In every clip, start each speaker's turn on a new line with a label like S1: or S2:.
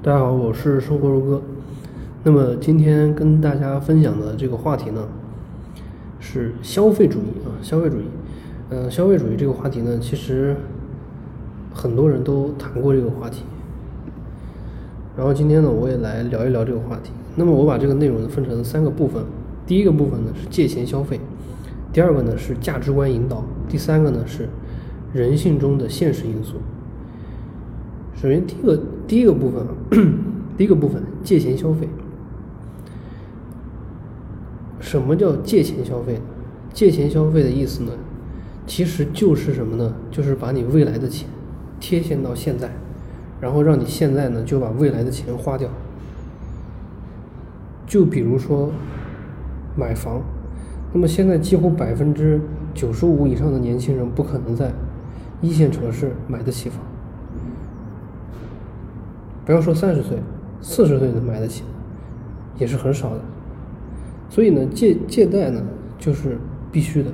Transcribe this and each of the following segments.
S1: 大家好，我是生活如歌。那么今天跟大家分享的这个话题呢，是消费主义啊，消费主义。呃，消费主义这个话题呢，其实很多人都谈过这个话题。然后今天呢，我也来聊一聊这个话题。那么我把这个内容呢分成三个部分，第一个部分呢是借钱消费，第二个呢是价值观引导，第三个呢是人性中的现实因素。首先，第一个第一个部分啊，第一个部分借钱消费。什么叫借钱消费？借钱消费的意思呢，其实就是什么呢？就是把你未来的钱贴现到现在，然后让你现在呢就把未来的钱花掉。就比如说买房，那么现在几乎百分之九十五以上的年轻人不可能在一线城市买得起房。不要说三十岁，四十岁能买得起，也是很少的。所以呢，借借贷呢就是必须的，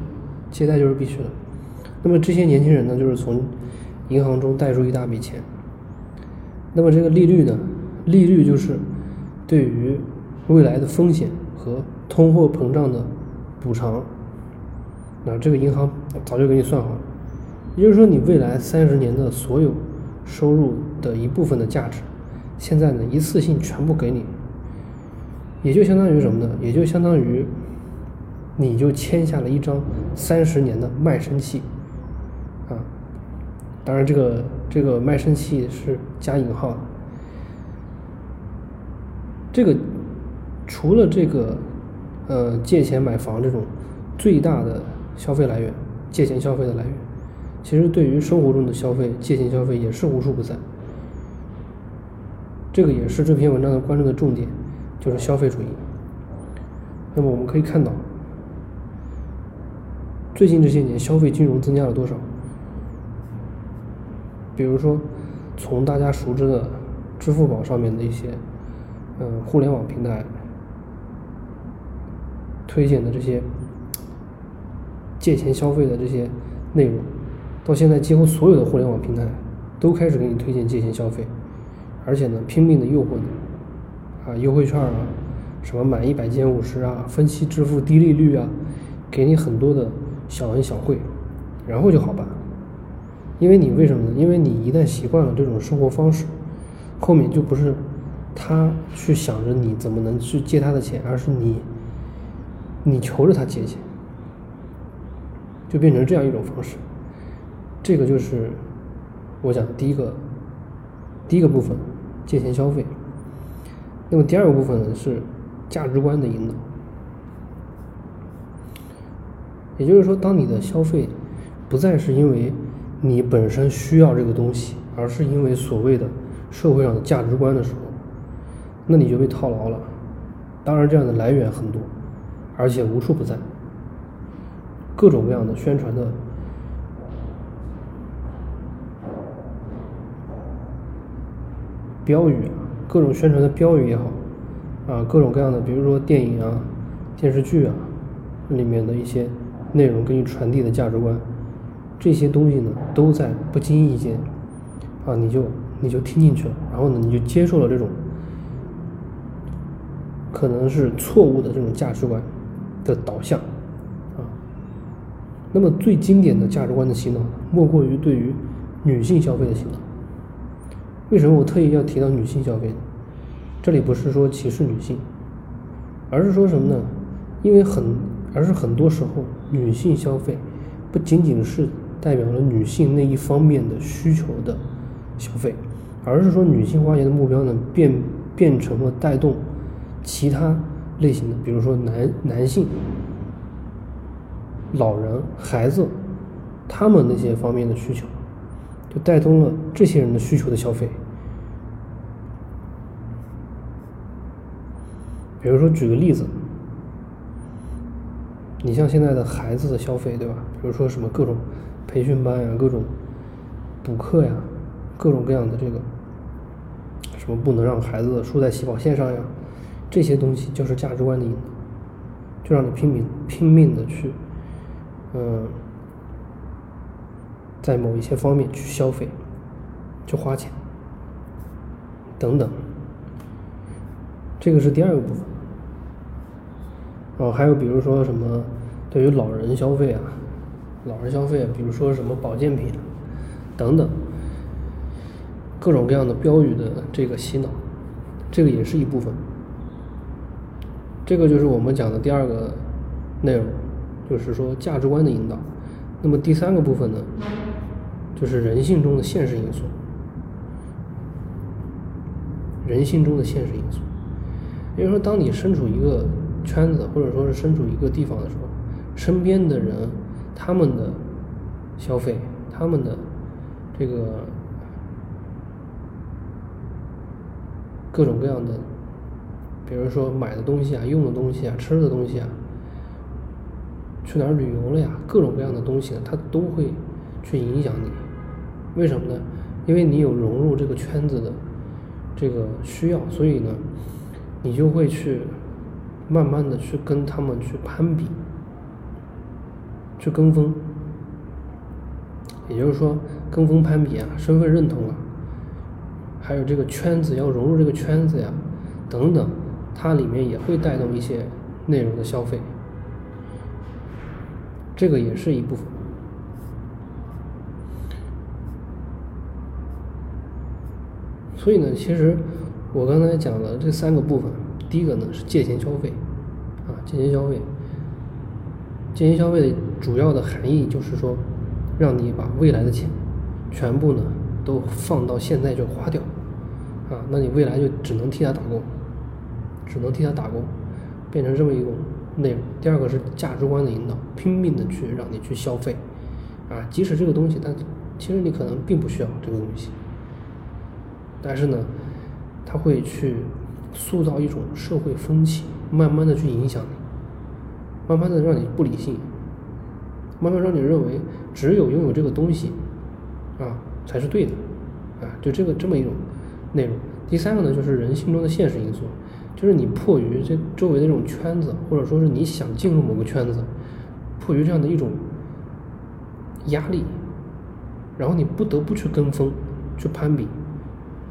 S1: 借贷就是必须的。那么这些年轻人呢，就是从银行中贷出一大笔钱。那么这个利率呢，利率就是对于未来的风险和通货膨胀的补偿。那这个银行早就给你算好了，也就是说，你未来三十年的所有收入的一部分的价值。现在呢，一次性全部给你，也就相当于什么呢？也就相当于，你就签下了一张三十年的卖身契，啊，当然这个这个卖身契是加引号的。这个除了这个呃借钱买房这种最大的消费来源，借钱消费的来源，其实对于生活中的消费，借钱消费也是无处不在。这个也是这篇文章的关注的重点，就是消费主义。那么我们可以看到，最近这些年消费金融增加了多少？比如说，从大家熟知的支付宝上面的一些，嗯，互联网平台推荐的这些借钱消费的这些内容，到现在几乎所有的互联网平台都开始给你推荐借钱消费。而且呢，拼命的诱惑你，啊，优惠券啊，什么满一百减五十啊，分期支付低利率啊，给你很多的小恩小惠，然后就好办。因为你为什么呢？因为你一旦习惯了这种生活方式，后面就不是他去想着你怎么能去借他的钱，而是你，你求着他借钱，就变成这样一种方式。这个就是我讲的第一个，第一个部分。借钱消费，那么第二个部分呢是价值观的引导，也就是说，当你的消费不再是因为你本身需要这个东西，而是因为所谓的社会上的价值观的时候，那你就被套牢了。当然，这样的来源很多，而且无处不在，各种各样的宣传的。标语，各种宣传的标语也好，啊，各种各样的，比如说电影啊、电视剧啊里面的一些内容给你传递的价值观，这些东西呢，都在不经意间，啊，你就你就听进去了，然后呢，你就接受了这种可能是错误的这种价值观的导向，啊，那么最经典的价值观的洗脑，莫过于对于女性消费的洗脑。为什么我特意要提到女性消费呢？这里不是说歧视女性，而是说什么呢？因为很，而是很多时候女性消费不仅仅是代表了女性那一方面的需求的消费，而是说女性花钱的目标呢变变成了带动其他类型的，比如说男男性、老人、孩子他们那些方面的需求。就带动了这些人的需求的消费。比如说，举个例子，你像现在的孩子的消费，对吧？比如说什么各种培训班呀，各种补课呀，各种各样的这个什么不能让孩子输在起跑线上呀，这些东西就是价值观的引导，就让你拼命拼命的去，嗯。在某一些方面去消费，去花钱，等等，这个是第二个部分。哦，还有比如说什么，对于老人消费啊，老人消费，比如说什么保健品等等，各种各样的标语的这个洗脑，这个也是一部分。这个就是我们讲的第二个内容，就是说价值观的引导。那么第三个部分呢，就是人性中的现实因素，人性中的现实因素。也就是说，当你身处一个圈子，或者说是身处一个地方的时候，身边的人，他们的消费，他们的这个各种各样的，比如说买的东西啊、用的东西啊、吃的东西啊，去哪儿旅游了呀，各种各样的东西呢，它都会去影响你。为什么呢？因为你有融入这个圈子的这个需要，所以呢，你就会去。慢慢的去跟他们去攀比，去跟风，也就是说跟风攀比啊，身份认同啊，还有这个圈子要融入这个圈子呀，等等，它里面也会带动一些内容的消费，这个也是一部分。所以呢，其实我刚才讲的这三个部分。第一个呢是借钱消费，啊，借钱消费，借钱消费的主要的含义就是说，让你把未来的钱全部呢都放到现在就花掉，啊，那你未来就只能替他打工，只能替他打工，变成这么一种内容。第二个是价值观的引导，拼命的去让你去消费，啊，即使这个东西，但其实你可能并不需要这个东西，但是呢，他会去。塑造一种社会风气，慢慢的去影响你，慢慢的让你不理性，慢慢让你认为只有拥有这个东西，啊才是对的，啊就这个这么一种内容。第三个呢，就是人性中的现实因素，就是你迫于这周围的这种圈子，或者说是你想进入某个圈子，迫于这样的一种压力，然后你不得不去跟风，去攀比，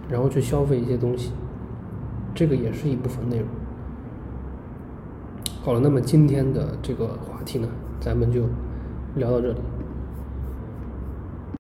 S1: 然后去消费一些东西。这个也是一部分内容。好了，那么今天的这个话题呢，咱们就聊到这里。